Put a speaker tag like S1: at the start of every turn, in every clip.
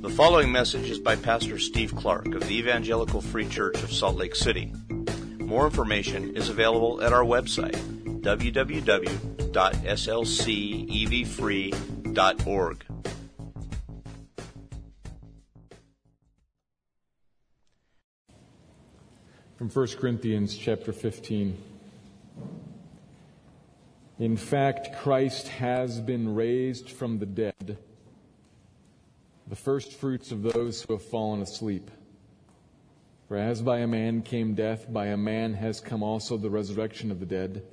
S1: The following message is by Pastor Steve Clark of the Evangelical Free Church of Salt Lake City. More information is available at our website, www.slcevfree.org.
S2: From 1 Corinthians chapter 15. In fact, Christ has been raised from the dead the first fruits of those who have fallen asleep. For as by a man came death, by a man has come also the resurrection of the dead.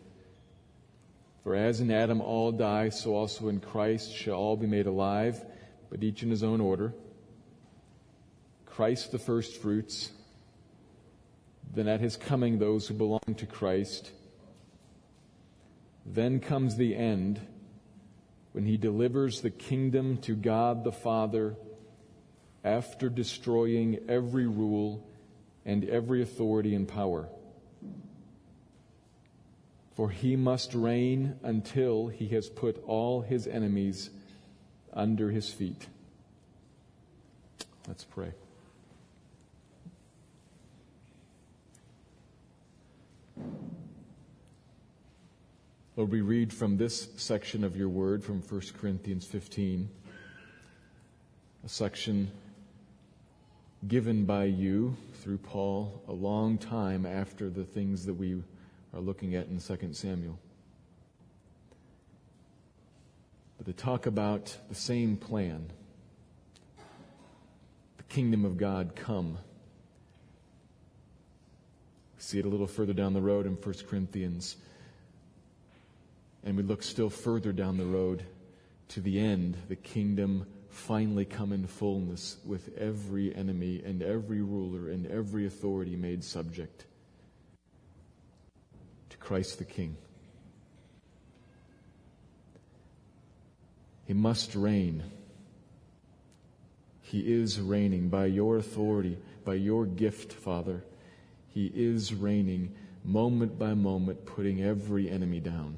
S2: For as in Adam all die, so also in Christ shall all be made alive, but each in his own order. Christ the first fruits, then at his coming those who belong to Christ. Then comes the end when he delivers the kingdom to God the Father after destroying every rule and every authority and power. For he must reign until he has put all his enemies under his feet. Let's pray. Lord, we read from this section of your word from 1 Corinthians 15, a section given by you through Paul a long time after the things that we are looking at in 2 Samuel. But to talk about the same plan the kingdom of God come. We see it a little further down the road in 1 Corinthians. And we look still further down the road to the end, the kingdom finally come in fullness with every enemy and every ruler and every authority made subject to Christ the King. He must reign. He is reigning by your authority, by your gift, Father. He is reigning moment by moment, putting every enemy down.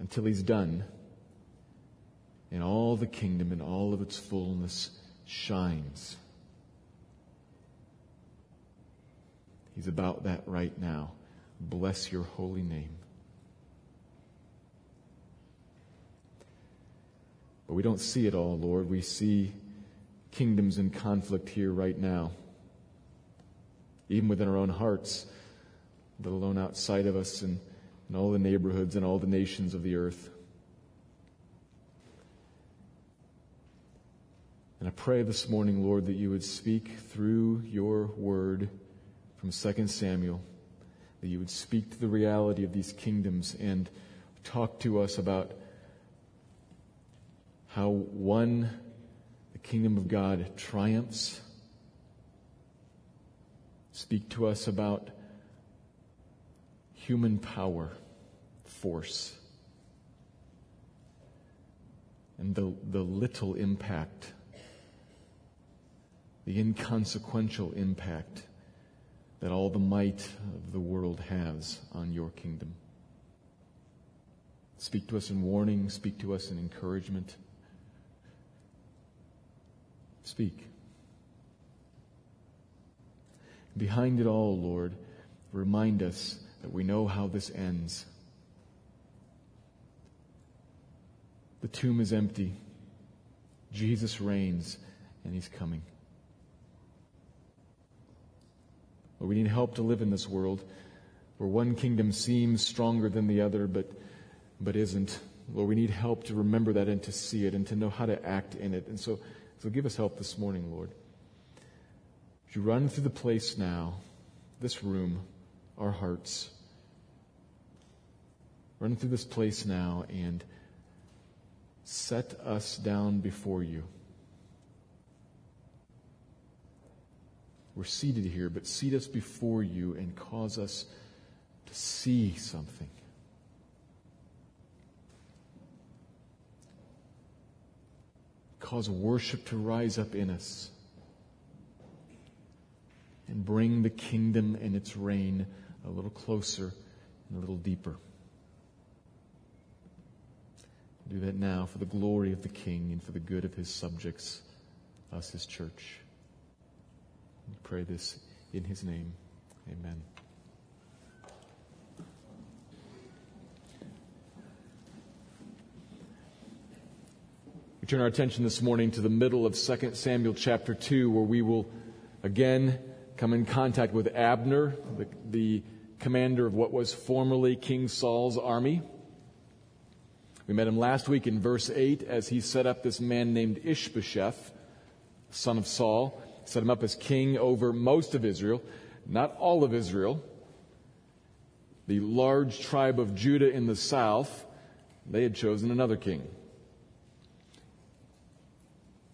S2: Until he's done, and all the kingdom in all of its fullness shines. He's about that right now. Bless your holy name. But we don't see it all, Lord. We see kingdoms in conflict here right now, even within our own hearts, let alone outside of us. And and all the neighborhoods and all the nations of the earth. And I pray this morning, Lord, that you would speak through your word from 2 Samuel, that you would speak to the reality of these kingdoms and talk to us about how one, the kingdom of God, triumphs. Speak to us about human power force. And the, the little impact, the inconsequential impact that all the might of the world has on your kingdom. Speak to us in warning, speak to us in encouragement. Speak. Behind it all, Lord, remind us that we know how this ends. The tomb is empty. Jesus reigns, and he's coming. But we need help to live in this world where one kingdom seems stronger than the other, but, but isn't. Lord, we need help to remember that and to see it and to know how to act in it. And so, so give us help this morning, Lord. As you run through the place now, this room, our hearts, run through this place now and set us down before you. We're seated here, but seat us before you and cause us to see something. Cause worship to rise up in us and bring the kingdom and its reign a little closer and a little deeper. Do that now for the glory of the King and for the good of his subjects, us, his church. We pray this in his name. Amen. We turn our attention this morning to the middle of 2 Samuel chapter 2, where we will again come in contact with Abner, the, the commander of what was formerly King Saul's army. We met him last week in verse 8 as he set up this man named Ishbosheth, son of Saul, set him up as king over most of Israel, not all of Israel. The large tribe of Judah in the south, they had chosen another king.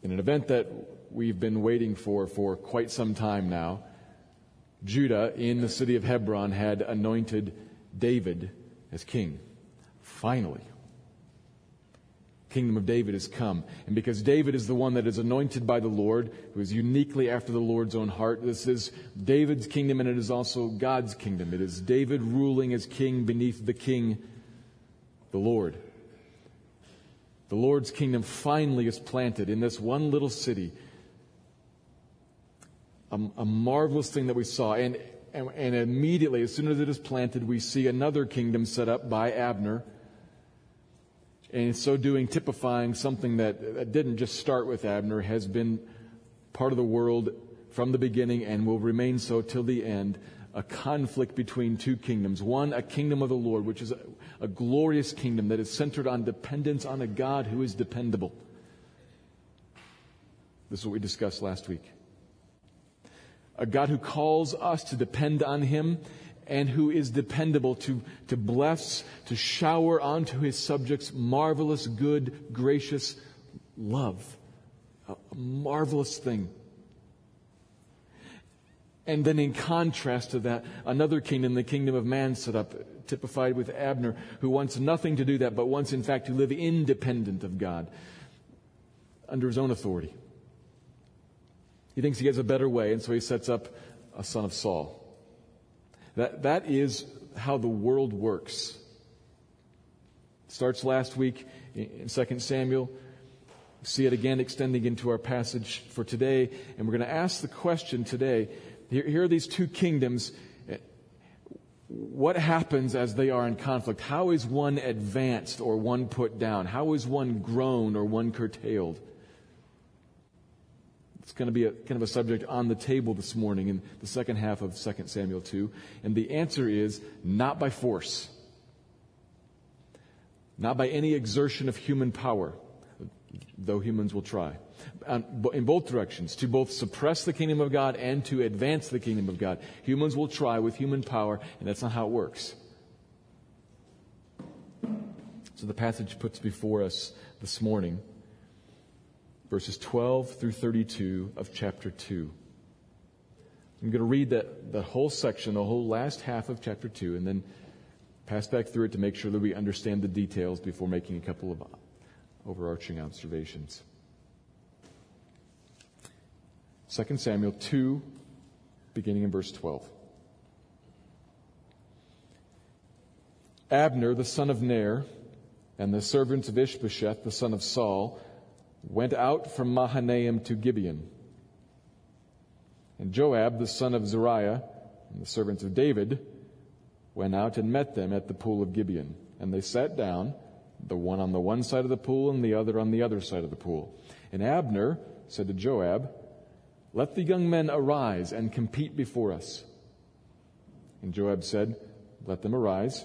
S2: In an event that we've been waiting for for quite some time now, Judah in the city of Hebron had anointed David as king. Finally kingdom of David has come. And because David is the one that is anointed by the Lord, who is uniquely after the Lord's own heart, this is David's kingdom and it is also God's kingdom. It is David ruling as king beneath the king, the Lord. The Lord's kingdom finally is planted in this one little city. A, a marvelous thing that we saw. And, and, and immediately, as soon as it is planted, we see another kingdom set up by Abner and in so doing, typifying something that, that didn't just start with Abner, has been part of the world from the beginning and will remain so till the end a conflict between two kingdoms. One, a kingdom of the Lord, which is a, a, glorious kingdom that is centered on dependence on a God who is dependable. This is what we discussed last week. A God who calls us to depend on Him and who is dependable to, to bless, to shower onto his subjects marvelous, good, gracious love. A marvelous thing. And then in contrast to that, another kingdom, the kingdom of man set up, typified with Abner, who wants nothing to do that, but wants in fact to live independent of God, under his own authority. He thinks he has a better way, and so he sets up a son of Saul. That, that is how the world works. starts last week in 2 Samuel. See it again extending into our passage for today. And we're going to ask the question today. Here, here are these two kingdoms. What happens as they are in conflict? How is one advanced or one put down? How is one grown or one curtailed? It's going to be a kind of a subject on the table this morning in the second half of 2 Samuel 2. And the answer is not by force, not by any exertion of human power, though humans will try. Um, in both directions, to both suppress the kingdom of God and to advance the kingdom of God. Humans will try with human power, and that's not how it works. So the passage puts before us this morning verses 12 through 32 of chapter 2. I'm going to read that, that whole section, the whole last half of chapter 2, and then pass back through it to make sure that we understand the details before making a couple of overarching observations. 2 Samuel 2, beginning in verse 12. Abner, the son of Ner, and the servants of Ishbosheth, the son of Saul, went out from Mahanaim to Gibeon. And Joab, the son of Zeruiah, and the servants of David, went out and met them at the pool of Gibeon. And they sat down, the one on the one side of the pool and the other on the other side of the pool. And Abner said to Joab, Let the young men arise and compete before us. And Joab said, Let them arise.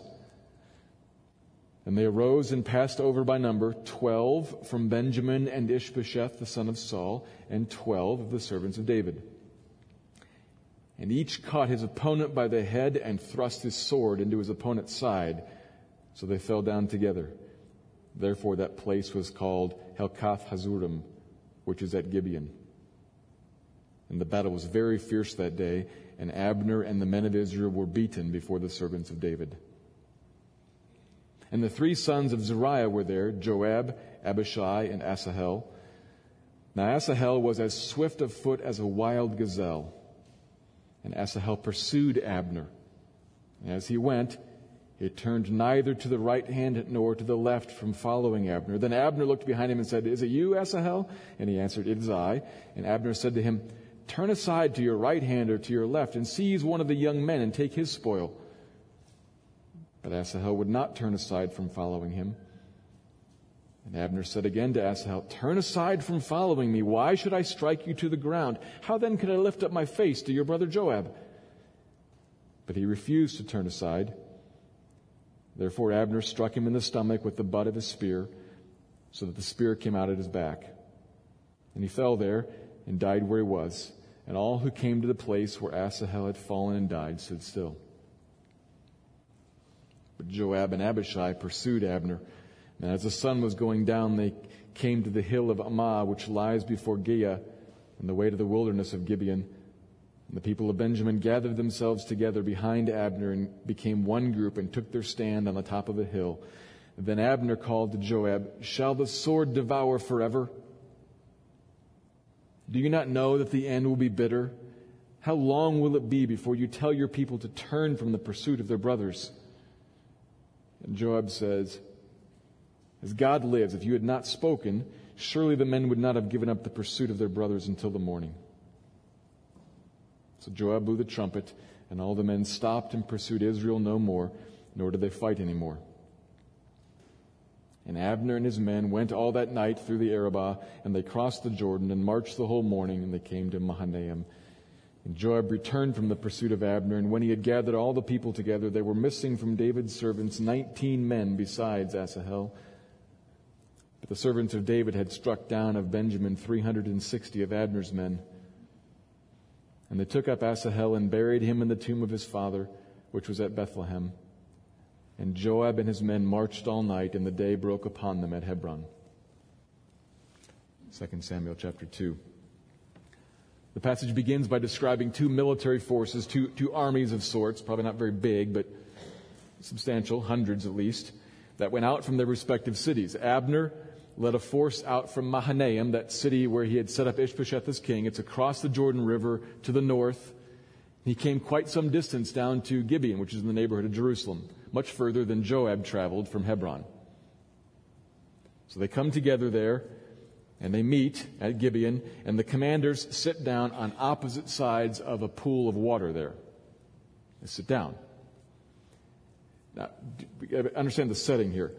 S2: And they arose and passed over by number twelve from Benjamin and Ishbosheth, the son of Saul, and twelve of the servants of David. And each caught his opponent by the head and thrust his sword into his opponent's side. So they fell down together. Therefore that place was called Helkath Hazurim, which is at Gibeon. And the battle was very fierce that day, and Abner and the men of Israel were beaten before the servants of David. And the three sons of Zeruiah were there Joab, Abishai, and Asahel. Now Asahel was as swift of foot as a wild gazelle. And Asahel pursued Abner. And as he went, He turned neither to the right hand nor to the left from following Abner. Then Abner looked behind him and said, Is it you, Asahel? And he answered, It is I. And Abner said to him, Turn aside to your right hand or to your left and seize one of the young men and take his spoil. But Asahel would not turn aside from following him. And Abner said again to Asahel, Turn aside from following me. Why should I strike you to the ground? How then could I lift up my face to your brother Joab? But he refused to turn aside. Therefore Abner struck him in the stomach with the butt of his spear, so that the spear came out at his back. And he fell there and died where he was. And all who came to the place where Asahel had fallen and died stood still. But Joab and Abishai pursued Abner. And as the sun was going down, they came to the hill of Ammah, which lies before Giah, on the way to the wilderness of Gibeon. And the people of Benjamin gathered themselves together behind Abner and became one group and took their stand on the top of a hill. Then Abner called to Joab, Shall the sword devour forever? Do you not know that the end will be bitter? How long will it be before you tell your people to turn from the pursuit of their brothers? And Joab says, As God lives, if you had not spoken, surely the men would not have given up the pursuit of their brothers until the morning. So Joab blew the trumpet, and all the men stopped and pursued Israel no more, nor did they fight any more. And Abner and his men went all that night through the Arabah, and they crossed the Jordan and marched the whole morning, and they came to Mahanaim. And Joab returned from the pursuit of Abner, and when he had gathered all the people together, there were missing from David's servants nineteen men besides Asahel. But the servants of David had struck down of Benjamin three hundred and sixty of Abner's men. And they took up Asahel and buried him in the tomb of his father, which was at Bethlehem. And Joab and his men marched all night, and the day broke upon them at Hebron. 2 Samuel chapter 2. The passage begins by describing two military forces, two, two armies of sorts, probably not very big, but substantial, hundreds at least, that went out from their respective cities. Abner led a force out from Mahanaim, that city where he had set up Ishbosheth as king. It's across the Jordan River to the north. He came quite some distance down to Gibeon, which is in the neighborhood of Jerusalem, much further than Joab traveled from Hebron. So they come together there and they meet at Gibeon, and the commanders sit down on opposite sides of a pool of water there. They sit down. Now, understand the setting here.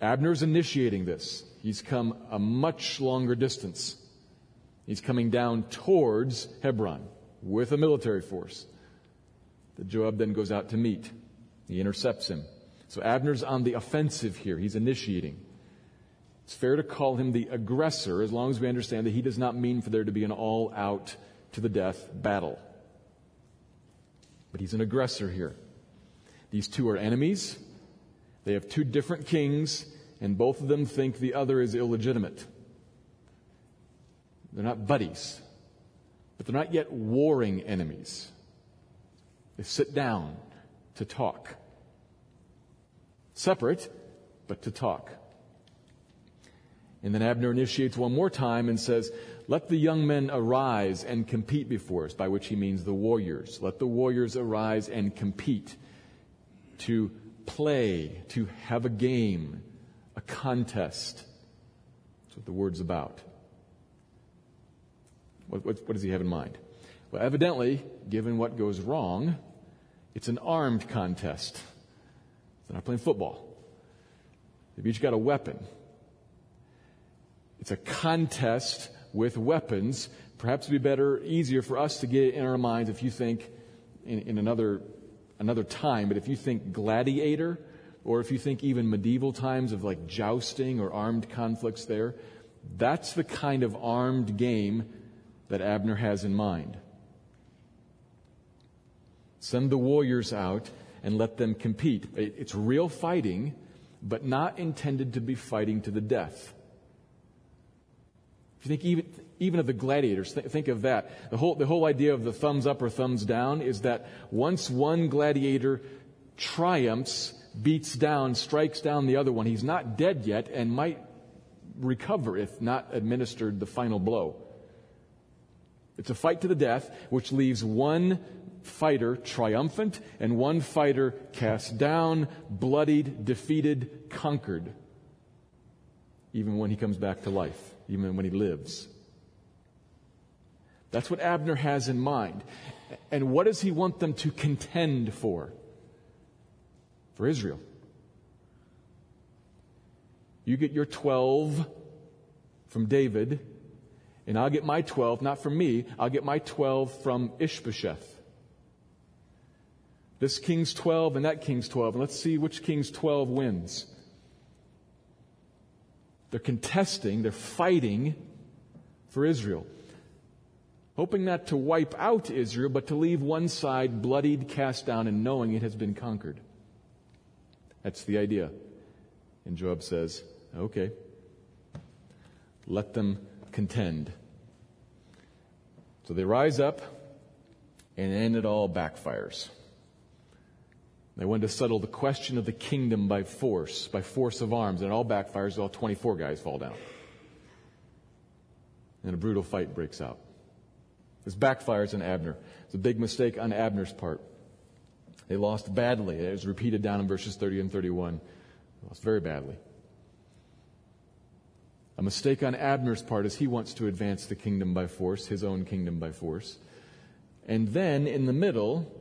S2: Abner's initiating this. He's come a much longer distance. He's coming down towards Hebron with a military force that Joab then goes out to meet. He intercepts him. So Abner's on the offensive here. He's initiating. It's fair to call him the aggressor as long as we understand that he does not mean for there to be an all out to the death battle. But he's an aggressor here. These two are enemies. They have two different kings, and both of them think the other is illegitimate. They're not buddies, but they're not yet warring enemies. They sit down to talk. Separate, but to talk. And then Abner initiates one more time and says, Let the young men arise and compete before us, by which he means the warriors. Let the warriors arise and compete to play, to have a game, a contest. That's what the word's about. What, what, what, does he have in mind? Well, evidently, given what goes wrong, it's an armed contest. They're not playing football. They've each got a weapon. It's a contest with weapons. Perhaps it'd be better, easier for us to get it in our minds if you think in, in another another time, but if you think gladiator, or if you think even medieval times of like jousting or armed conflicts there, that's the kind of armed game that Abner has in mind. Send the warriors out and let them compete. It's real fighting, but not intended to be fighting to the death. If you think even, even of the gladiators, th- think of that. The whole, the whole idea of the thumbs up or thumbs down is that once one gladiator triumphs, beats down, strikes down the other one, he's not dead yet and might recover if not administered the final blow. It's a fight to the death, which leaves one fighter triumphant and one fighter cast down, bloodied, defeated, conquered, even when he comes back to life, even when he lives. That's what Abner has in mind. And what does he want them to contend for? For Israel. You get your 12 from David, and I'll get my 12, not from me, I'll get my 12 from Ishbosheth. This king's 12 and that king's 12, and let's see which king's 12 wins. They're contesting, they're fighting for Israel. Hoping not to wipe out Israel, but to leave one side bloodied, cast down, and knowing it has been conquered. That's the idea. And Joab says, okay, let them contend. So they rise up, and then it all backfires. They want to settle the question of the kingdom by force, by force of arms, and it all backfires. All 24 guys fall down. And a brutal fight breaks out. This backfires on Abner. It's a big mistake on Abner's part. They lost badly. It was repeated down in verses 30 and 31. They lost very badly. A mistake on Abner's part is he wants to advance the kingdom by force, his own kingdom by force. And then in the middle,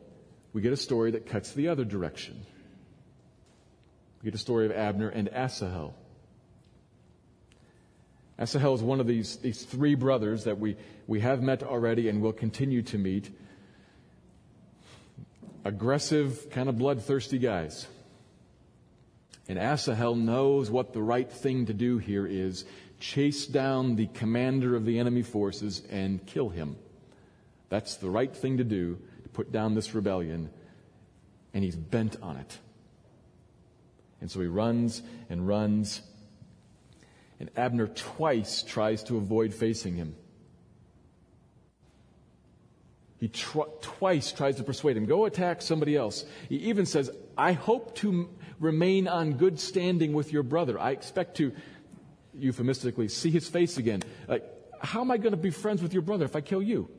S2: we get a story that cuts the other direction. We get a story of Abner and Asahel. Asahel is one of these, these three brothers that we, we have met already and will continue to meet. Aggressive, kind of bloodthirsty guys. And Asahel knows what the right thing to do here is chase down the commander of the enemy forces and kill him. That's the right thing to do put down this rebellion, and he's bent on it. And so he runs and runs, and Abner twice tries to avoid facing him. He tr- twice tries to persuade him, go attack somebody else. He even says, I hope to remain on good standing with your brother. I expect to, euphemistically, see his face again. Like, how am I going to be friends with your brother if I kill you?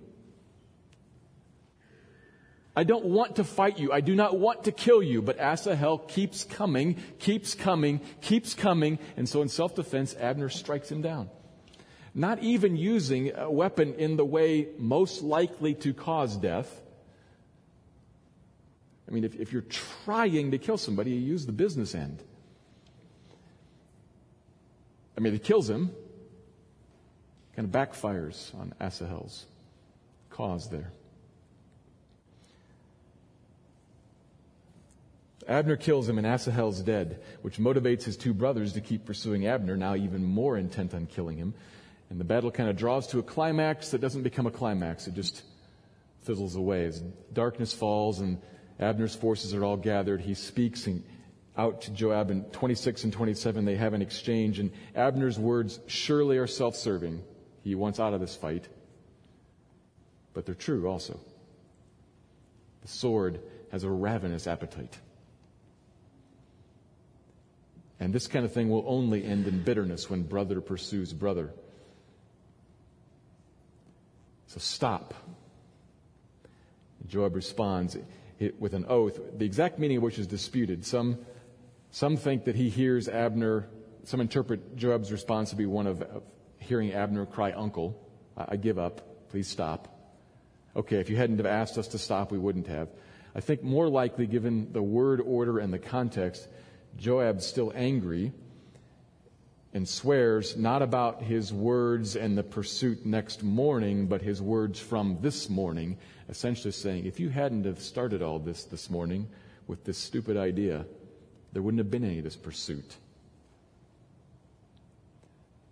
S2: I don't want to fight you. I do not want to kill you. But Asahel keeps coming, keeps coming, keeps coming. And so in self-defense, Abner strikes him down. Not even using a weapon in the way most likely to cause death. I mean, if, if you're trying to kill somebody, you use the business end. I mean, it kills him. Kind of backfires on Asahel's cause there. Abner kills him and Asahel's dead, which motivates his two brothers to keep pursuing Abner, now even more intent on killing him. And the battle kind of draws to a climax that doesn't become a climax. It just fizzles away. As darkness falls and Abner's forces are all gathered, he speaks and out to Joab in 26 and 27. They have an exchange and Abner's words surely are self-serving. He wants out of this fight. But they're true also. The sword has a ravenous appetite. And this kind of thing will only end in bitterness when brother pursues brother. So stop. Joab responds with an oath, the exact meaning of which is disputed. Some, some think that he hears Abner, some interpret Joab's response to be one of, of hearing Abner cry, Uncle, I, I give up, please stop. Okay, if you hadn't have asked us to stop, we wouldn't have. I think more likely, given the word order and the context, Joab's still angry and swears not about his words and the pursuit next morning, but his words from this morning, essentially saying, if you hadn't have started all this this morning with this stupid idea, there wouldn't have been any of this pursuit.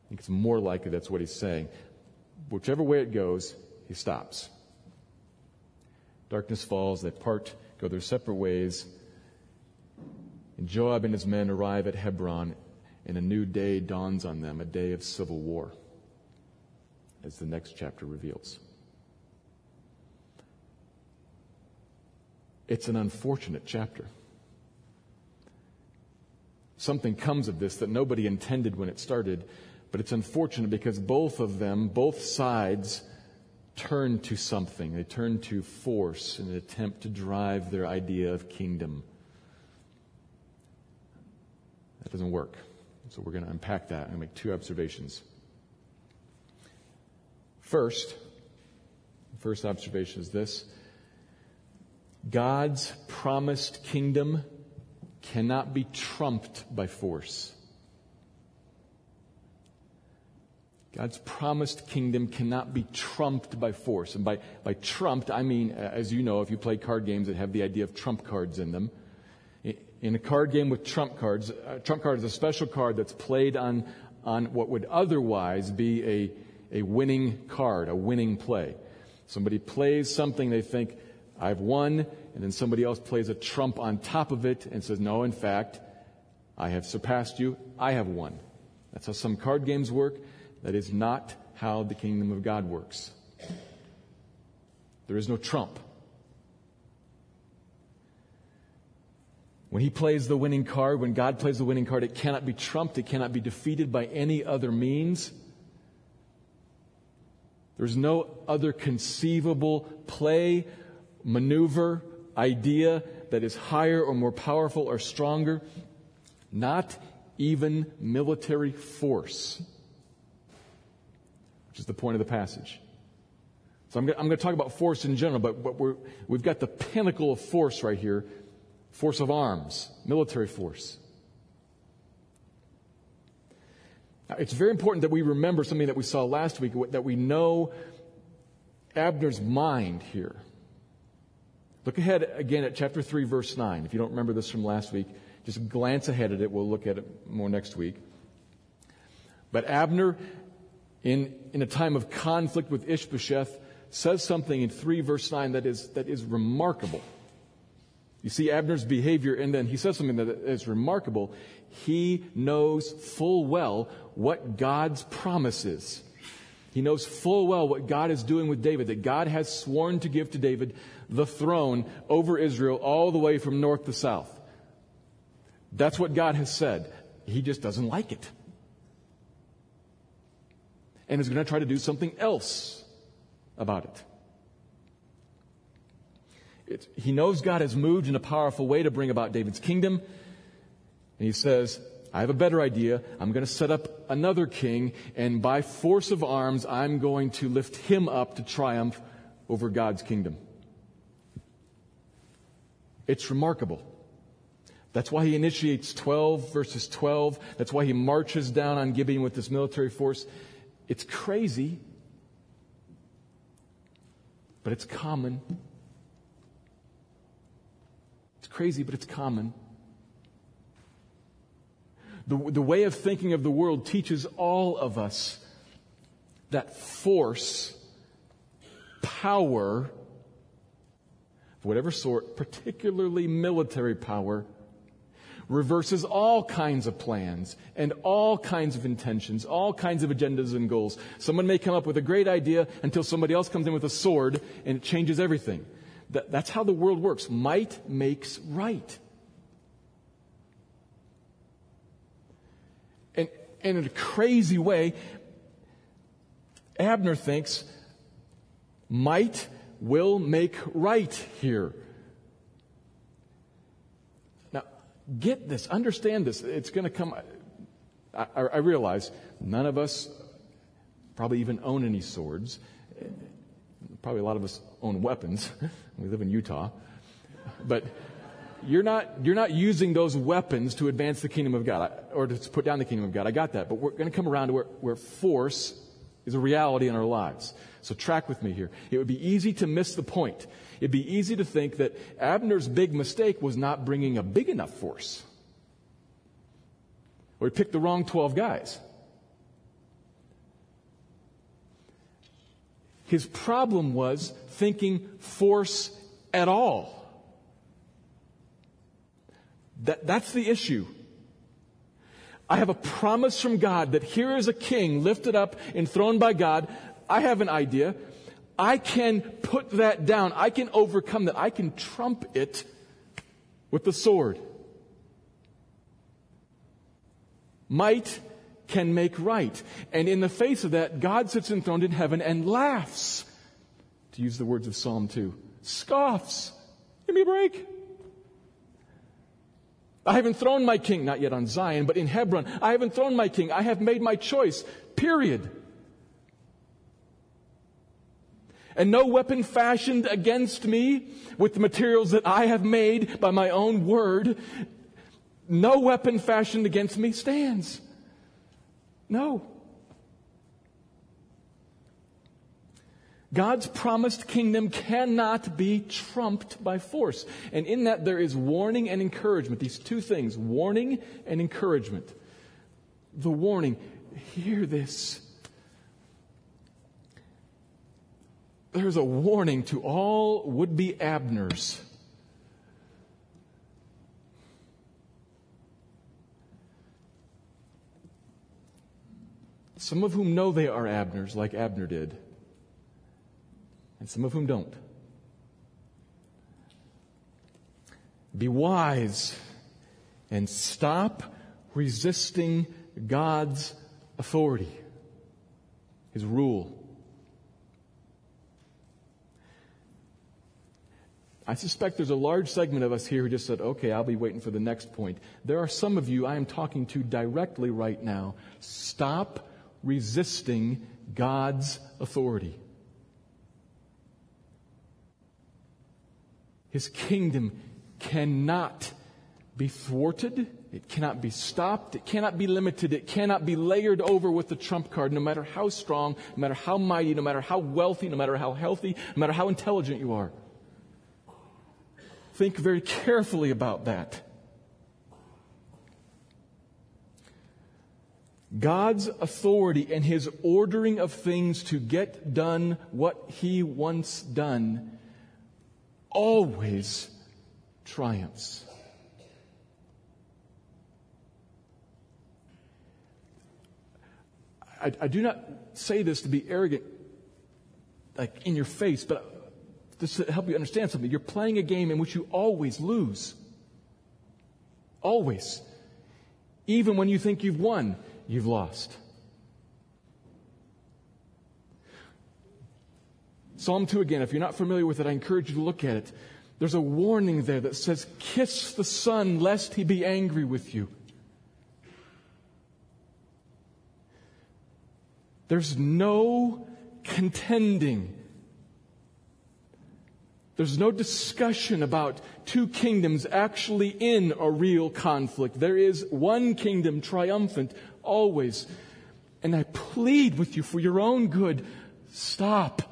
S2: I think it's more likely that's what he's saying. Whichever way it goes, he stops. Darkness falls, they part, go their separate ways. And Joab and his men arrive at Hebron, and a new day dawns on them, a day of civil war, as the next chapter reveals. It's an unfortunate chapter. Something comes of this that nobody intended when it started, but it's unfortunate because both of them, both sides, turn to something. They turn to force in an attempt to drive their idea of kingdom. That doesn't work. So we're going to unpack that and make two observations. First, first observation is this God's promised kingdom cannot be trumped by force. God's promised kingdom cannot be trumped by force. And by, by trumped, I mean, as you know, if you play card games that have the idea of trump cards in them. In a card game with trump cards, a trump card is a special card that's played on, on what would otherwise be a, a winning card, a winning play. Somebody plays something they think, I've won, and then somebody else plays a trump on top of it and says, no, in fact, I have surpassed you, I have won. That's how some card games work. That is not how the kingdom of God works. There is no trump. When he plays the winning card, when God plays the winning card, it cannot be trumped, it cannot be defeated by any other means. There's no other conceivable play, maneuver, idea that is higher or more powerful or stronger. Not even military force which is the point of the passage. So I'm going to talk about force in general, but, we have got the pinnacle of force right here force of arms, military force. Now, it's very important that we remember something that we saw last week, that we know Abner's mind here. Look ahead again at chapter 3, verse 9. If you don't remember this from last week, just glance ahead at it. We'll look at it more next week. But Abner in, in a time of conflict with Ishbosheth, says something in 3 verse 9 that is, that is remarkable. You see Abner's behavior, and then he says something that is remarkable. He knows full well what God's promise is. He knows full well what God is doing with David, that God has sworn to give to David the throne over Israel all the way from north to south. That's what God has said. He just doesn't like it and is going to try to do something else about it. It. He knows God has moved in a powerful way to bring about David's kingdom. And he says, I have a better idea. I'm going to set up another king, and by force of arms, I'm going to lift him up to triumph over God's kingdom. It's remarkable. That's why he initiates 12 verses 12. That's why he marches down on Gibeon with this military force. It's crazy, but it's common. Crazy, but it's common. The, the way of thinking of the world teaches all of us that force, power, of whatever sort, particularly military power, reverses all kinds of plans and all kinds of intentions, all kinds of agendas and goals. Someone may come up with a great idea until somebody else comes in with a sword and it changes everything. That, that's how the world works. Might makes right. And, and in a crazy way, Abner thinks might will make right here. Now, get this, understand this. It's going to come. I, I, realize none of us probably even own any swords. Probably a lot of us own weapons. we live in Utah. But you're not, you're not using those weapons to advance the kingdom of God or to put down the kingdom of God. I got that. But we're going to come around to where, where force is a reality in our lives. So track with me here. It would be easy to miss the point. It'd be easy to think that Abner's big mistake was not bringing a big enough force. Or he picked the wrong 12 guys. His problem was thinking force at all. That, that's the issue. I have a promise from God that here is a king lifted up, enthroned by God. I have an idea. I can put that down. I can overcome that. I can trump it with the sword. Might can make right. And in the face of that, God sits enthroned in heaven and laughs to use the words of Psalm 2. Scoffs. Give me a break. I haven't thrown my king, not yet on Zion, but in Hebron. I haven't thrown my king. I have made my choice. Period. And no weapon fashioned against me with the materials that I have made by my own word, no weapon fashioned against me stands. No. God's promised kingdom cannot be trumped by force. And in that there is warning and encouragement. These two things, warning and encouragement. The warning, hear this. There's a warning to all would be Abners. Some of whom know they are Abners, like Abner did and some of whom don't. Be wise and stop resisting God's authority, His rule. I suspect there's a large segment of us here who just said, okay, I'll be waiting for the next point. There are some of you I am talking to directly right now. Stop resisting God's authority. His kingdom cannot be thwarted. It cannot be stopped. It cannot be limited. It cannot be layered over with the trump card, no matter how strong, no matter how mighty, no matter how wealthy, no matter how healthy, no matter how intelligent you are. Think very carefully about that. God's authority and His ordering of things to get done what He wants done always triumphs. I, I, do not say this to be arrogant, like in your face, but to help you understand something. You're playing a game in which you always lose. Always. Even when you think you've won, you've lost. Psalm 2 again, if you're not familiar with it, I encourage you to look at it. There's a warning there that says, Kiss the Son, lest he be angry with you. There's no contending. There's no discussion about two kingdoms actually in a real conflict. There is one kingdom triumphant always. And I plead with you for your own good, stop.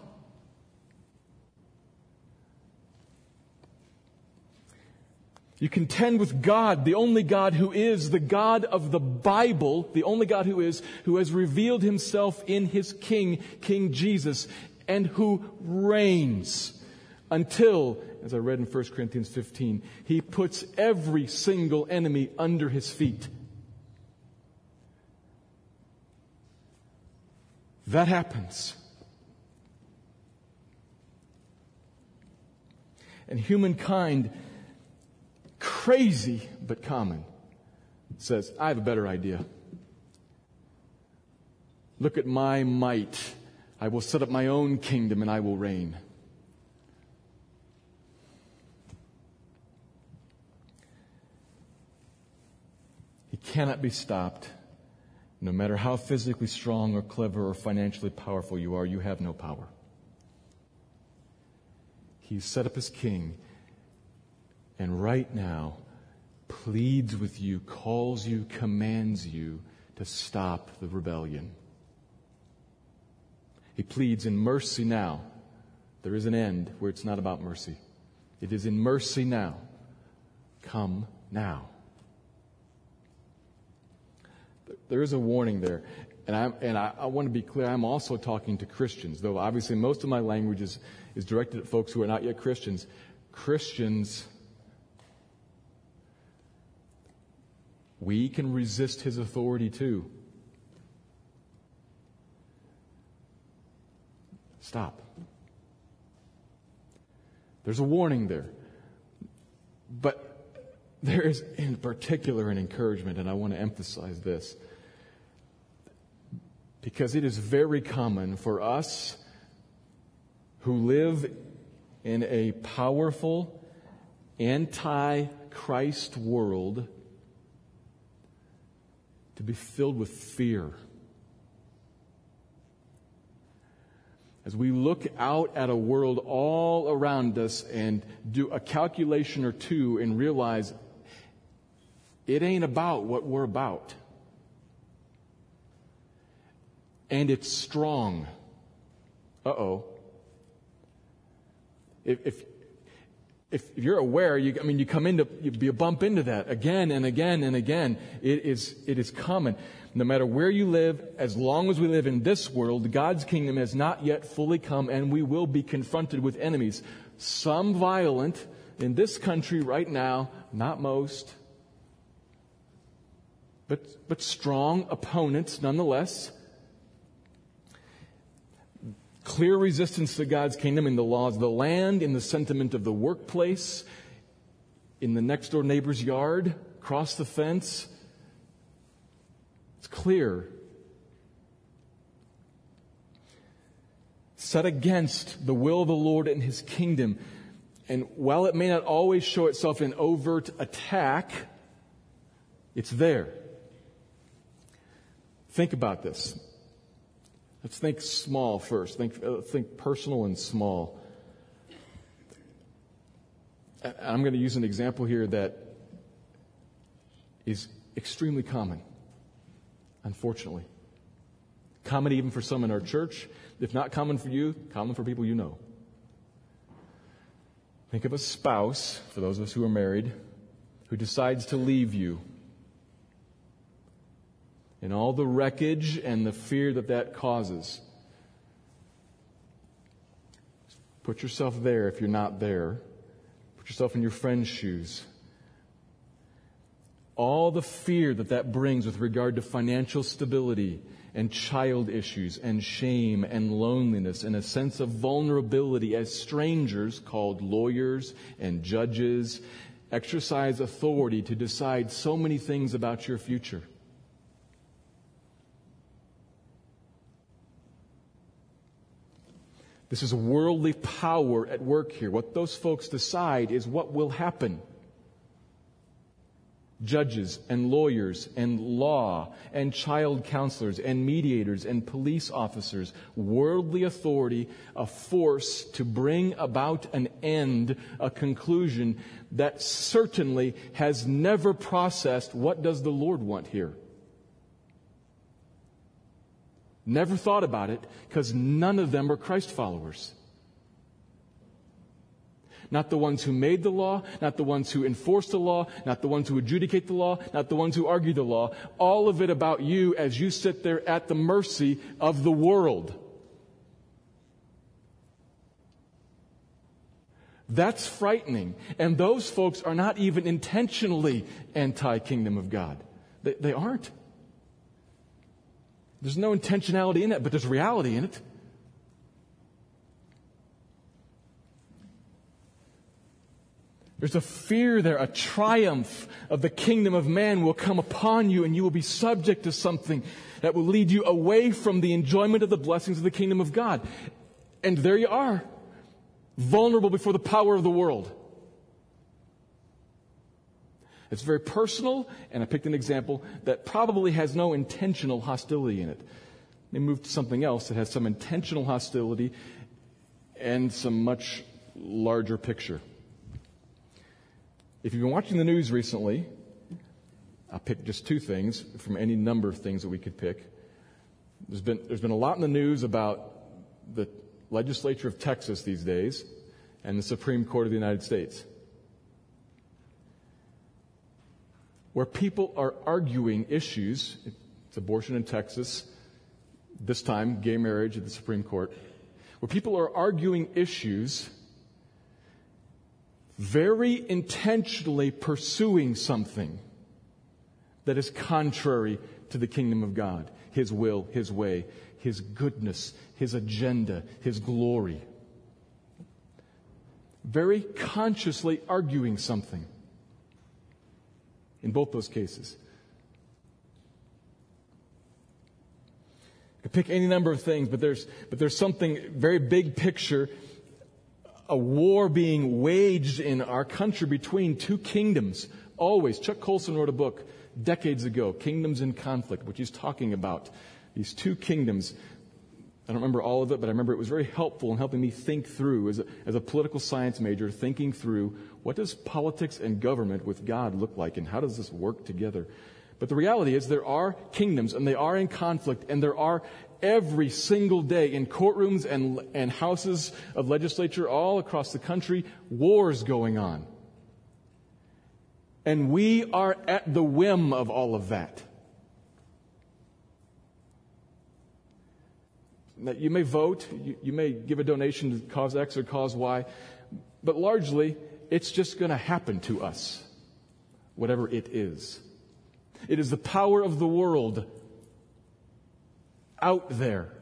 S2: You contend with God, the only God who is the God of the Bible, the only God who is, who has revealed himself in his King, King Jesus, and who reigns until, as I read in 1 Corinthians 15, he puts every single enemy under his feet. That happens. And humankind crazy but common, says, I have a better idea. Look at my might. I will set up my own kingdom and I will reign. He cannot be stopped. No matter how physically strong or clever or financially powerful you are, you have no power. He's set up as king and right now pleads with you, calls you, commands you to stop the rebellion. He pleads in mercy now. There is an end where it's not about mercy. It is in mercy now. Come now. There is a warning there. And, i and I, I, want to be clear, I'm also talking to Christians, though obviously most of my language is, is directed at folks who are not yet Christians. Christians we can resist his authority too. Stop. There's a warning there. But there is in particular an encouragement, and I want to emphasize this. Because it is very common for us who live in a powerful, anti Christ world to be filled with fear. As we look out at a world all around us and do a calculation or two and realize it ain't about what we're about. And it's strong. Uh oh. If, if, if you're aware, you, I mean, you come into, you, bump into that again and again and again. It is, it is common. No matter where you live, as long as we live in this world, God's kingdom has not yet fully come and we will be confronted with enemies. Some violent in this country right now, not most, but, but strong opponents nonetheless clear resistance to God's kingdom in the laws of the land, in the sentiment of the workplace, in the next door neighbor's yard, across the fence. It's clear. Set against the will of the Lord and his kingdom. And while it may not always show itself in overt attack, it's there. Think about this. Let's think small first. Think, uh, think personal and small. I'm going to use an example here that is extremely common, unfortunately. Common even for some in our church. If not common for you, common for people you know. Think of a spouse, for those of us who are married, who decides to leave you and all the wreckage and the fear that that causes. Put yourself there if you're not there. Put yourself in your friend's shoes. All the fear that that brings with regard to financial stability and child issues and shame and loneliness and a sense of vulnerability as strangers called lawyers and judges exercise authority to decide so many things about your future. This is worldly power at work here. What those folks decide is what will happen. Judges and lawyers and law and child counselors and mediators and police officers, worldly authority, a force to bring about an end, a conclusion that certainly has never processed what does the Lord want here. Never thought about it because none of them were Christ followers. Not the ones who made the law, not the ones who enforce the law, not the ones who adjudicate the law, not the ones who argue the law. All of it about you as you sit there at the mercy of the world. That's frightening. And those folks are not even intentionally anti kingdom of God. They, they aren't. There's no intentionality in it, but there's reality in it. There's a fear there, a triumph of the kingdom of man will come upon you and you will be subject to something that will lead you away from the enjoyment of the blessings of the kingdom of God. And there you are, vulnerable before the power of the world. It's very personal, and I picked an example that probably has no intentional hostility in it. They move to something else that has some intentional hostility and some much larger picture. If you've been watching the news recently, I'll pick just two things from any number of things that we could pick. There's been, there's been a lot in the news about the legislature of Texas these days and the Supreme Court of the United States. Where people are arguing issues. It's abortion in Texas, this time gay marriage at the Supreme Court, where people are arguing issues very intentionally pursuing something that is contrary to the kingdom of God, His will, His way, His goodness, His agenda, His glory. Very consciously arguing something in both those cases. You could pick any number of things, but there's, but there's something very big picture a war being waged in our country between two kingdoms. Always. Chuck Colson wrote a book decades ago, Kingdoms in Conflict, which he's talking about these two kingdoms. I don't remember all of it, but I remember it was very helpful in helping me think through, as a, as a political science major, thinking through what does politics and government with God look like and how does this work together? But the reality is there are kingdoms and they are in conflict and there are every single day in courtrooms and, and houses of legislature all across the country, wars going on. And we are at the whim of all of that. You may vote, you, you may give a donation to cause X or cause Y, but largely it's just going to happen to us, whatever it is. It is the power of the world out there.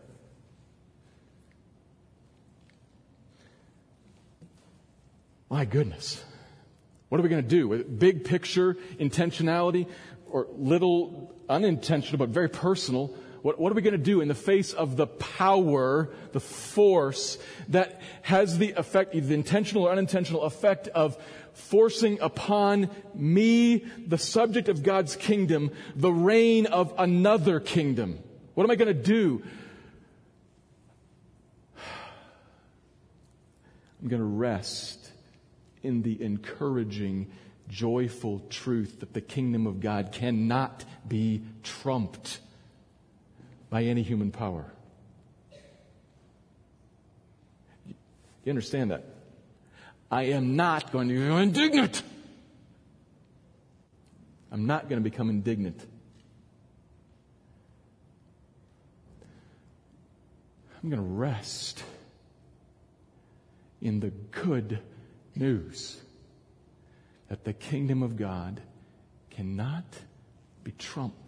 S2: My goodness. What are we going to do? Big picture, intentionality, or little unintentional but very personal? What, what are we going to do in the face of the power, the force that has the effect, the intentional or unintentional effect of forcing upon me, the subject of God's kingdom, the reign of another kingdom? What am I going to do? I'm going to rest in the encouraging, joyful truth that the kingdom of God cannot be trumped by any human power. You understand that? I am not going to become indignant. I'm not going to become indignant. I'm going to rest in the good news that the kingdom of God cannot be trumped.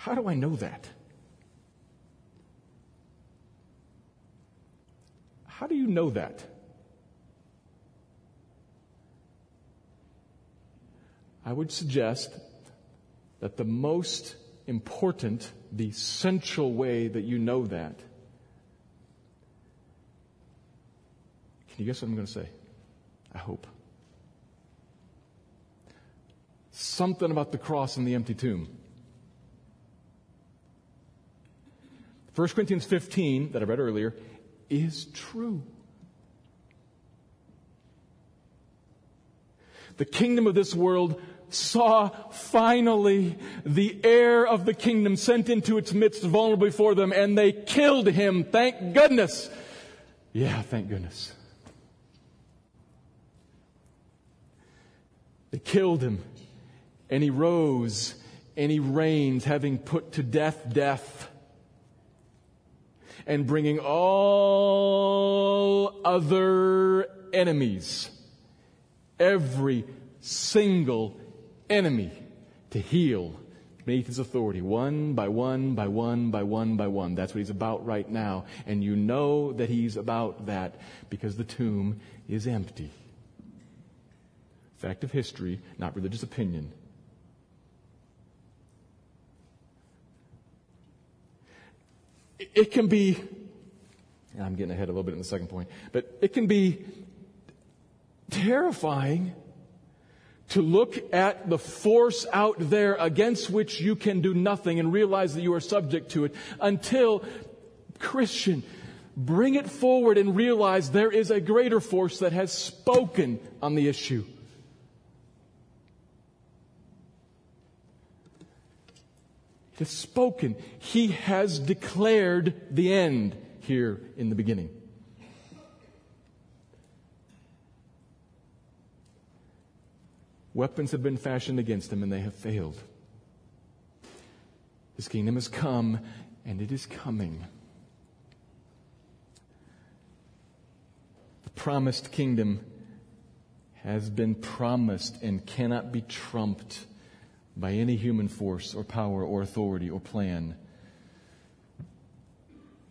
S2: How do I know that? How do you know that? I would suggest that the most important, the central way that you know that, can you guess what I'm going to say? I hope. Something about the cross and the empty tomb. 1 Corinthians 15, that I read earlier, is true. The kingdom of this world saw finally the heir of the kingdom sent into its midst vulnerable before them, and they killed him. Thank goodness. Yeah, thank goodness. They killed him, and he rose, and he reigns, having put to death death, and bringing all other enemies, every single enemy to heel beneath his authority, one by one by one by one by one. That's what he's about right now. And you know that he's about that because the tomb is empty. Fact of history, not religious opinion. It can be, I'm getting ahead a little bit in the second point, but it can be terrifying to look at the force out there against which you can do nothing and realize that you are subject to it until, Christian, bring it forward and realize there is a greater force that has spoken on the issue. Has spoken. He has declared the end here in the beginning. Weapons have been fashioned against him and they have failed. His kingdom has come and it is coming. The promised kingdom has been promised and cannot be trumped by any human force or power or authority or plan,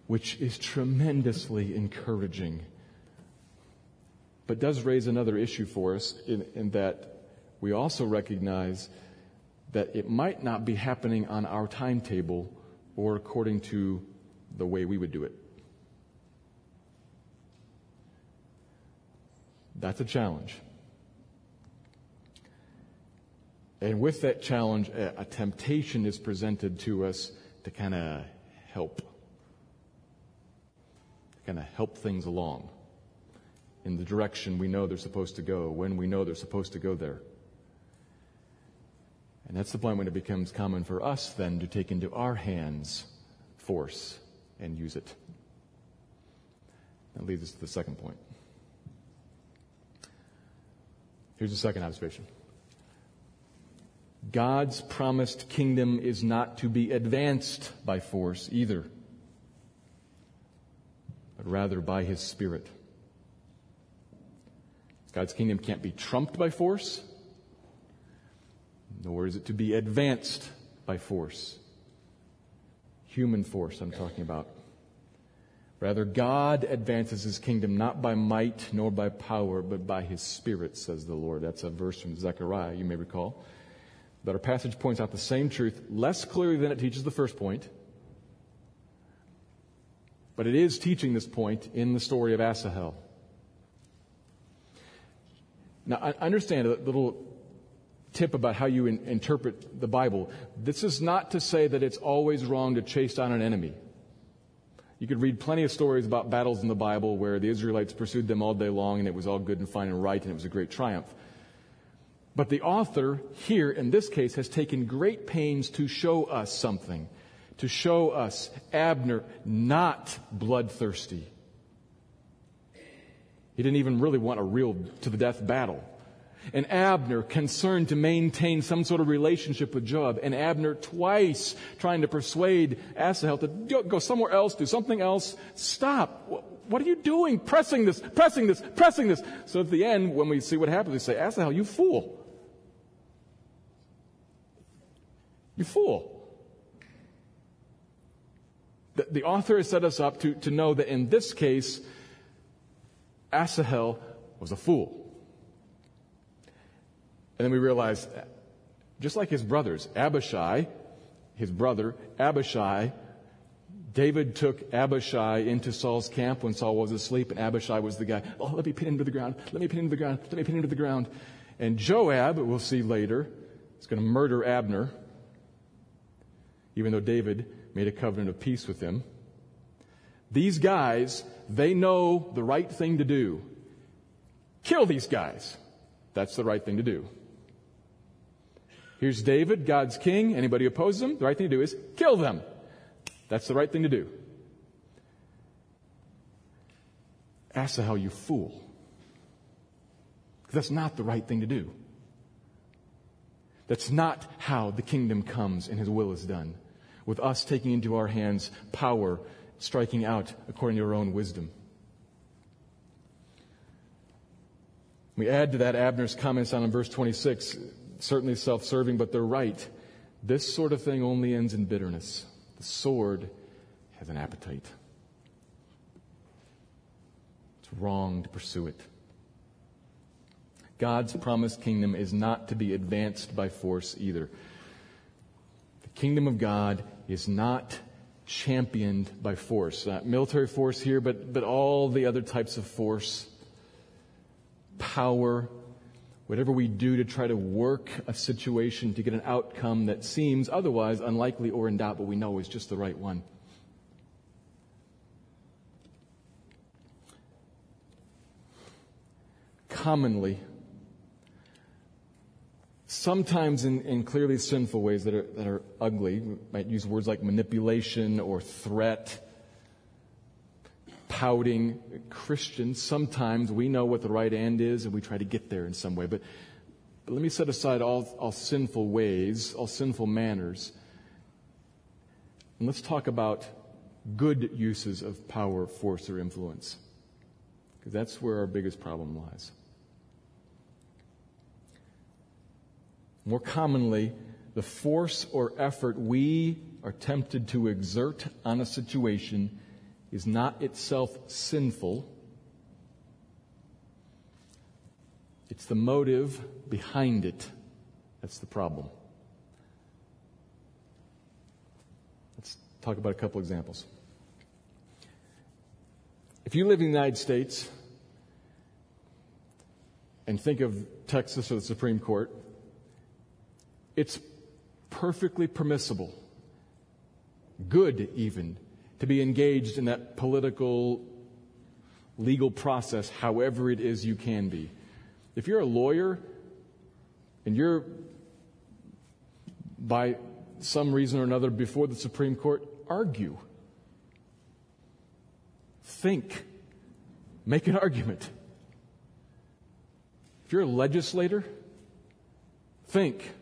S2: which is tremendously encouraging. But does raise another issue for us in, in that we also recognize that it might not be happening on our timetable or according to the way we would do it. That's a challenge. And with that challenge, a, temptation is presented to us to kind of help, kind of help things along in the direction we know they're supposed to go, when we know they're supposed to go there. And that's the point when it becomes common for us then to take into our hands force and use it. That leads us to the second point. Here's the second observation. God's promised kingdom is not to be advanced by force either, but rather by His Spirit. God's kingdom can't be trumped by force, nor is it to be advanced by force. Human force, I'm talking about. Rather, God advances his kingdom not by might nor by power, but by his spirit, says the Lord. That's a verse from Zechariah, you may recall. But our passage points out the same truth less clearly than it teaches the first point. But it is teaching this point in the story of Asahel. Now, I understand a little tip about how you in, interpret the Bible. This is not to say that it's always wrong to chase down an enemy. You could read plenty of stories about battles in the Bible where the Israelites pursued them all day long and it was all good and fine and right and it was a great triumph. But the author here in this case has taken great pains to show us something, to show us Abner not bloodthirsty. He didn't even really want a real to the death battle and Abner concerned to maintain some sort of relationship with Joab, and Abner twice trying to persuade Asahel to go somewhere else, do something else. Stop. What are you doing? Pressing this, pressing this, pressing this. So at the end, when we see what happens, we say, Asahel, you fool. You fool. The, the author has set us up to, to know that in this case, Asahel was a fool. And then we realize, just like his brothers, Abishai, his brother, Abishai, David took Abishai into Saul's camp when Saul was asleep, and Abishai was the guy, oh, let me pin him to the ground, let me pin him to the ground, let me pin him to the ground. And Joab, we'll see later, is going to murder Abner, even though David made a covenant of peace with them. These guys, they know the right thing to do. Kill these guys. That's the right thing to do. Here's David, God's king. Anybody opposes him? The right thing to do is kill them. That's the right thing to do. Asahel, you fool. That's not the right thing to do. That's not how the kingdom comes and his will is done. With us taking into our hands power, striking out according to our own wisdom. We add to that Abner's comments on in verse 26 certainly self serving, but they're right. This sort of thing only ends in bitterness. The sword has an appetite. It's wrong to pursue it. God's promised kingdom is not to be advanced by force either. The kingdom of God is not championed by force. Not military force here, but, but all the other types of force. Power, whatever we do to try to work a situation to get an outcome that seems otherwise unlikely or in doubt, but we know is just the right one. Commonly, sometimes in, in clearly sinful ways that are, that are ugly, we might use words like manipulation or threat pouting Christians, sometimes we know what the right end is and we try to get there in some way. But, but let me set aside all, all sinful ways, all sinful manners. And let's talk about good uses of power, force, or influence. Because that's where our biggest problem lies. More commonly, the force or effort we are tempted to exert on a situation is not itself sinful. It's the motive behind it that's the problem. Let's talk about a couple examples. If you live in the United States and think of Texas or the Supreme Court, it's perfectly permissible, good even, to be engaged in that political, legal process, however it is you can be. If you're a lawyer and you're, by some reason or another, before the Supreme Court, argue. Think. Make an argument. If you're a legislator, think.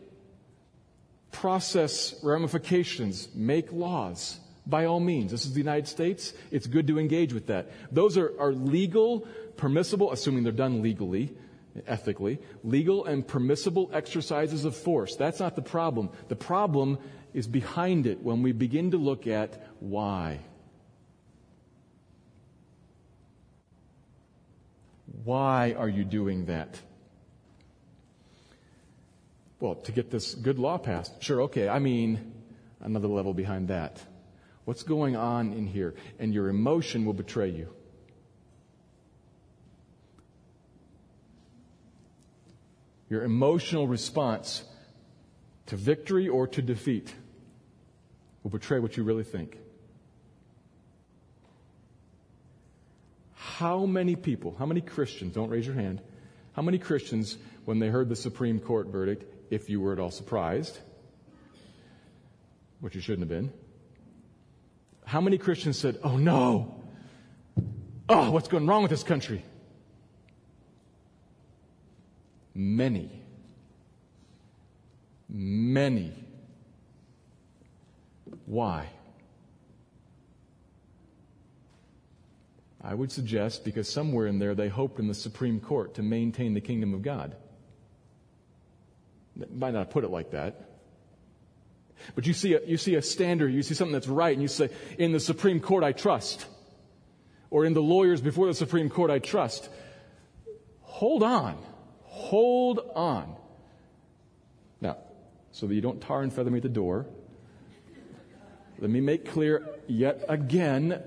S2: Process ramifications. Make laws. By all means. This is the United States. It's good to engage with that. Those are, are legal, permissible, assuming they're done legally, ethically, legal and permissible exercises of force. That's not the problem. The problem is behind it when we begin to look at why. Why are you doing that? Well, to get this good law passed. Sure, okay. I mean, another level behind that. What's going on in here? And your emotion will betray you. Your emotional response to victory or to defeat will betray what you really think. How many people, how many Christians, don't raise your hand, how many Christians, when they heard the Supreme Court verdict, if you were at all surprised, which you shouldn't have been, how many Christians said, Oh no! Oh, what's going wrong with this country? Many. Many. Why? I would suggest because somewhere in there they hoped in the Supreme Court to maintain the kingdom of God. Might not put it like that. But you see, a, you see a standard, you see something that's right, and you say, in the Supreme Court I trust. Or in the lawyers before the Supreme Court I trust. Hold on. Hold on. Now, so that you don't tar and feather me at the door, let me make clear yet again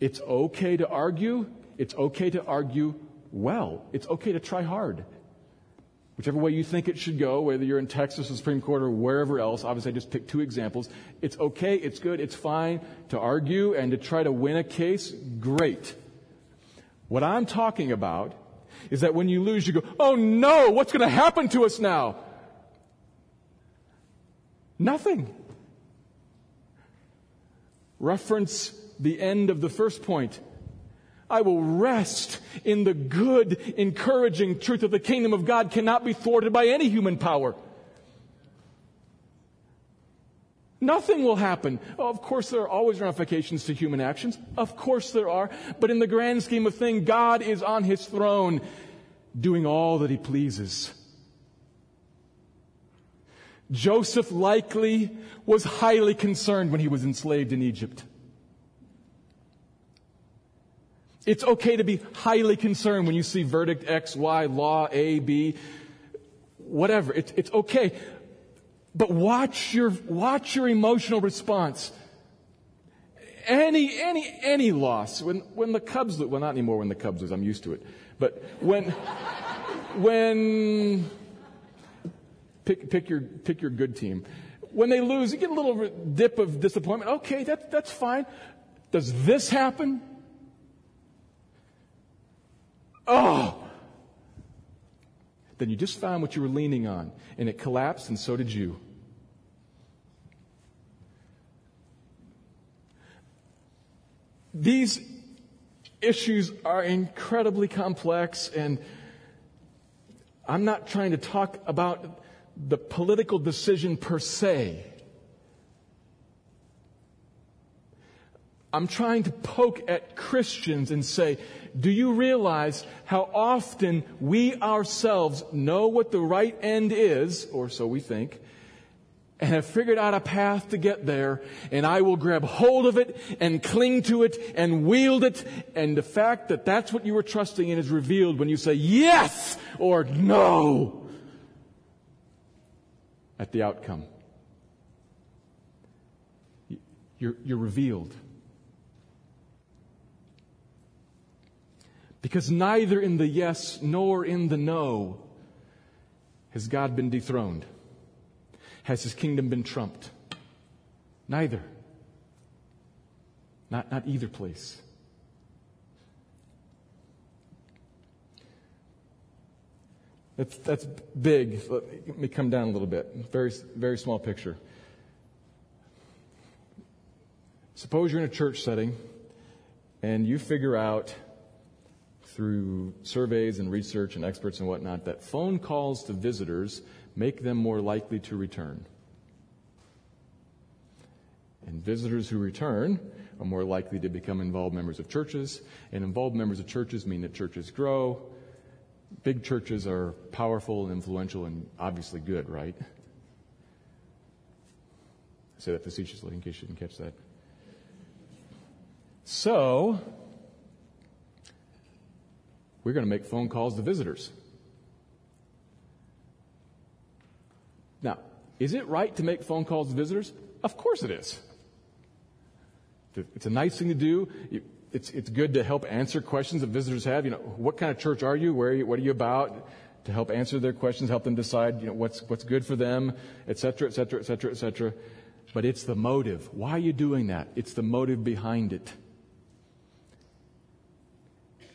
S2: it's okay to argue. It's okay to argue well. It's okay to try hard. Whichever way you think it should go, whether you're in Texas, the Supreme Court, or wherever else, obviously I just picked two examples. It's okay, it's good, it's fine to argue and to try to win a case. Great. What I'm talking about is that when you lose, you go, oh no, what's going to happen to us now? Nothing. Reference the end of the first point. I will rest in the good, encouraging truth that the kingdom of God cannot be thwarted by any human power. Nothing will happen. Oh, of course, there are always ramifications to human actions. Of course, there are. But in the grand scheme of things, God is on his throne doing all that he pleases. Joseph likely was highly concerned when he was enslaved in Egypt. It's okay to be highly concerned when you see verdict X, Y, law A, B, whatever. It's, it's okay. But watch your, watch your emotional response. Any, any, any loss. When, when the Cubs lose, well, not anymore when the Cubs lose, I'm used to it. But when, when, pick, pick your, pick your good team. When they lose, you get a little dip of disappointment. Okay, that, that's fine. Does this happen? Oh! Then you just found what you were leaning on, and it collapsed, and so did you. These issues are incredibly complex, and I'm not trying to talk about the political decision per se. I'm trying to poke at Christians and say, do you realize how often we ourselves know what the right end is, or so we think, and have figured out a path to get there, and I will grab hold of it and cling to it and wield it, and the fact that that's what you were trusting in is revealed when you say yes or no at the outcome. you're, you're revealed. Because neither in the yes nor in the no has God been dethroned. Has his kingdom been trumped? Neither. Not, not either place. That's, that's big. Let me come down a little bit. Very, very small picture. Suppose you're in a church setting and you figure out through surveys and research and experts and whatnot that phone calls to visitors make them more likely to return. And visitors who return are more likely to become involved members of churches, and involved members of churches mean that churches grow, big churches are powerful and influential and obviously good, right? I say that facetiously in case you didn't catch that. So, we're going to make phone calls to visitors. Now, is it right to make phone calls to visitors? Of course it is. It's a nice thing to do it's, it's good to help answer questions that visitors have. You know, what kind of church are you? Where are you? What are you about? To help answer their questions, help them decide, you know, what's, what's good for them, et cetera, et cetera, et cetera, et cetera. But it's the motive. Why are you doing that? It's the motive behind it.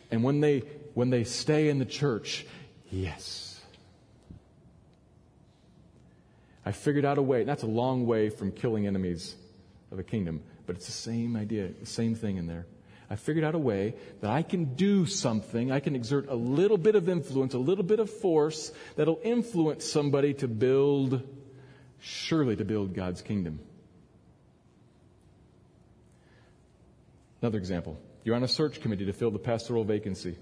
S2: And when they, when they stay in the church, yes. I figured out a way. That's a long way from killing enemies of a kingdom, but it's the same idea, the same thing in there. I figured out a way that I can do something, I can exert a little bit of influence, a little bit of force that'll influence somebody to build, surely to build God's kingdom. Another example. You're on a search committee to fill the pastoral vacancy.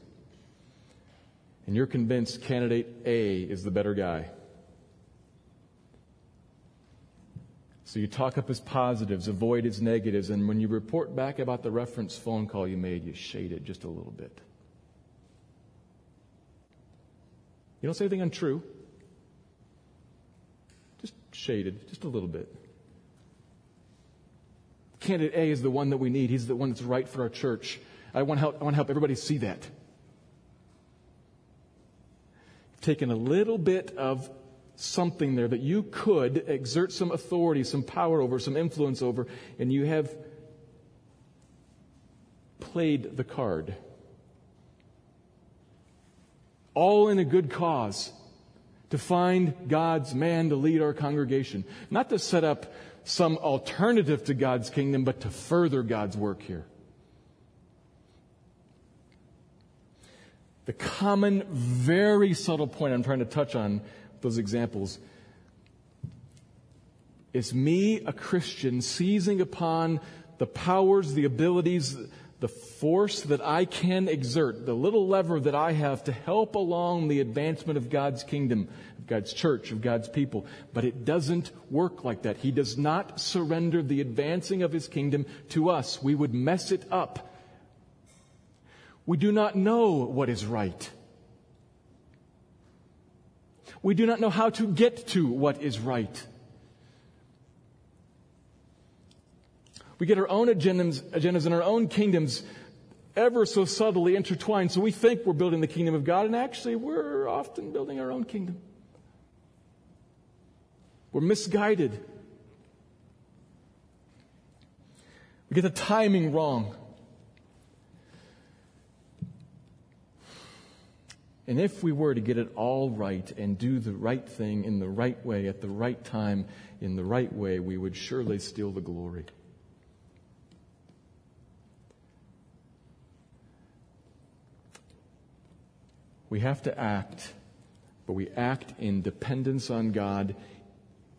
S2: And you're convinced candidate A is the better guy. So you talk up his positives, avoid his negatives, and when you report back about the reference phone call you made, you shade it just a little bit. You don't say anything untrue. Just shaded, just a little bit. Candidate A is the one that we need. He's the one that's right for our church. I want help, I want to help everybody see that. Taking a little bit of something there that you could exert some authority, some power over, some influence over, and you have played the card. All in a good cause to find God's man to lead our congregation. Not to set up some alternative to God's kingdom, but to further God's work here. The common, very subtle point I'm trying to touch on those examples. It's me, a Christian, seizing upon the powers, the abilities, the force that I can exert, the little lever that I have to help along the advancement of God's kingdom, of God's church, of God's people. But it doesn't work like that. He does not surrender the advancing of His kingdom to us. We would mess it up. We do not know what is right. We do not know how to get to what is right. We get our own agendas, agendas and our own kingdoms ever so subtly intertwined. So we think we're building the kingdom of God, and actually, we're often building our own kingdom. We're misguided. We get the timing wrong. And if we were to get it all right and do the right thing in the right way at the right time in the right way, we would surely steal the glory. We have to act, but we act in dependence on God,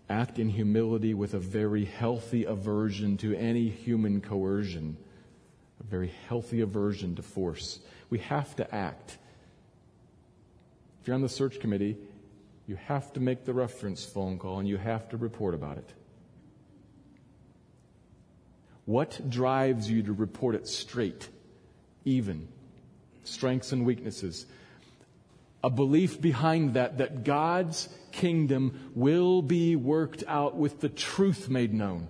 S2: act in humility with a very healthy aversion to any human coercion, a very healthy aversion to force. We have to act. If you're on the search committee, you have to make the reference phone call and you have to report about it. What drives you to report it straight, even, strengths and weaknesses? A belief behind that, that God's kingdom will be worked out with the truth made known.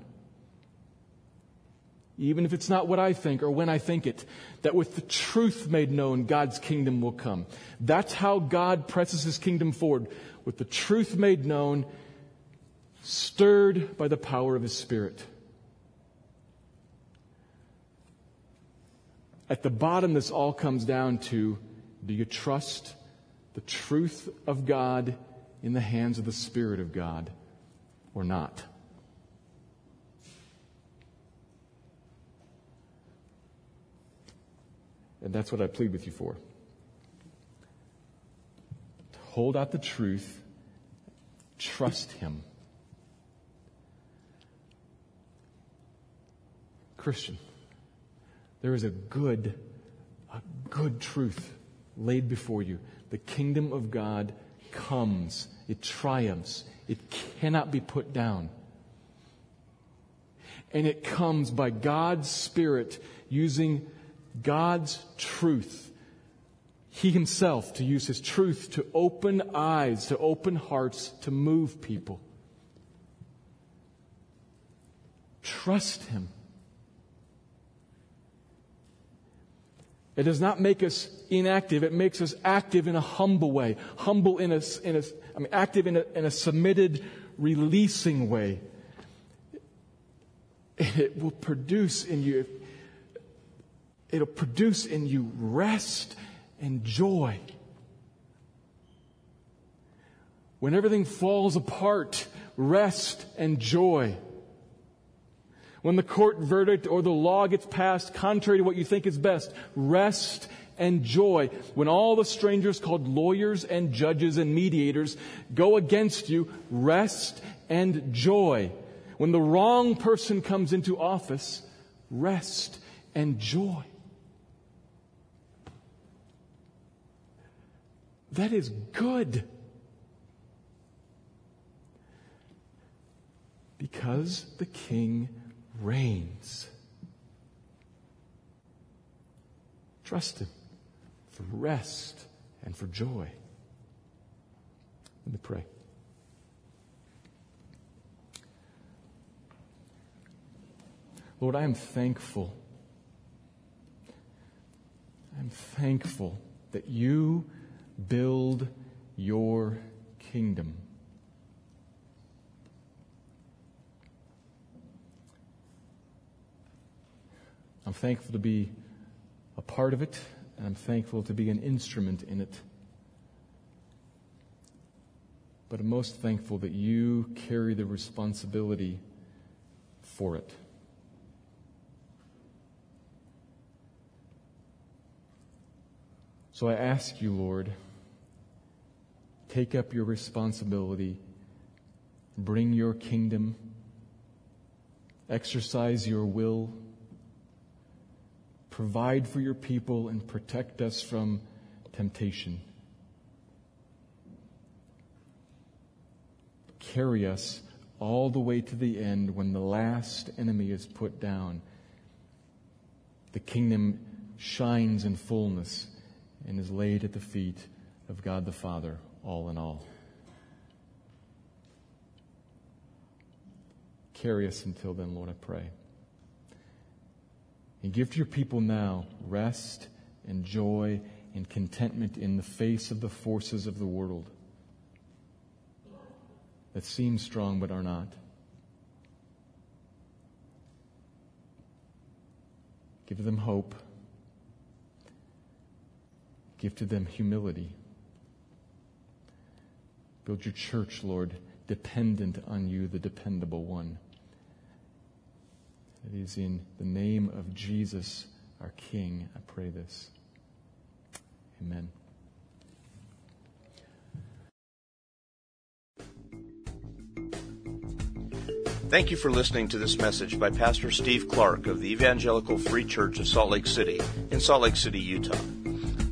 S2: Even if it's not what I think or when I think it, that with the truth made known, God's kingdom will come. That's how God presses his kingdom forward, with the truth made known, stirred by the power of his Spirit. At the bottom, this all comes down to do you trust the truth of God in the hands of the Spirit of God or not? And that's what I plead with you for. Hold out the truth, trust Him. Christian, there is a good, a good truth laid before you. The kingdom of God comes, it triumphs, it cannot be put down. And it comes by God's Spirit using God's truth. He himself to use his truth to open eyes, to open hearts, to move people. Trust him. It does not make us inactive. It makes us active in a humble way. Humble in a, in a I mean, active in a, in a submitted, releasing way. It will produce in you, it'll produce in you rest and joy. When everything falls apart, rest and joy. When the court verdict or the law gets passed contrary to what you think is best, rest and joy. When all the strangers called lawyers and judges and mediators go against you, rest and joy. When the wrong person comes into office, rest and joy. That is good. Because the king reigns. Trust him for rest and for joy. Let me pray. Lord, I am thankful. I'm thankful that you build your kingdom. I'm thankful to be a part of it, and I'm thankful to be an instrument in it. But I'm most thankful that you carry the responsibility for it. So I ask you, Lord, Take up your responsibility. Bring your kingdom. Exercise your will. Provide for your people and protect us from temptation. Carry us all the way to the end when the last enemy is put down. The kingdom shines in fullness and is laid at the feet of God the Father all in all. Carry us until then, Lord, I pray. And give to your people now rest and joy and contentment in the face of the forces of the world that seem strong but are not. Give them hope. Give to them humility. Build your church, Lord, dependent on you, the dependable one. It is in the name of Jesus, our King, I pray this. Amen.
S1: Thank you for listening to this message by Pastor Steve Clark of the Evangelical Free Church of Salt Lake City in Salt Lake City, Utah.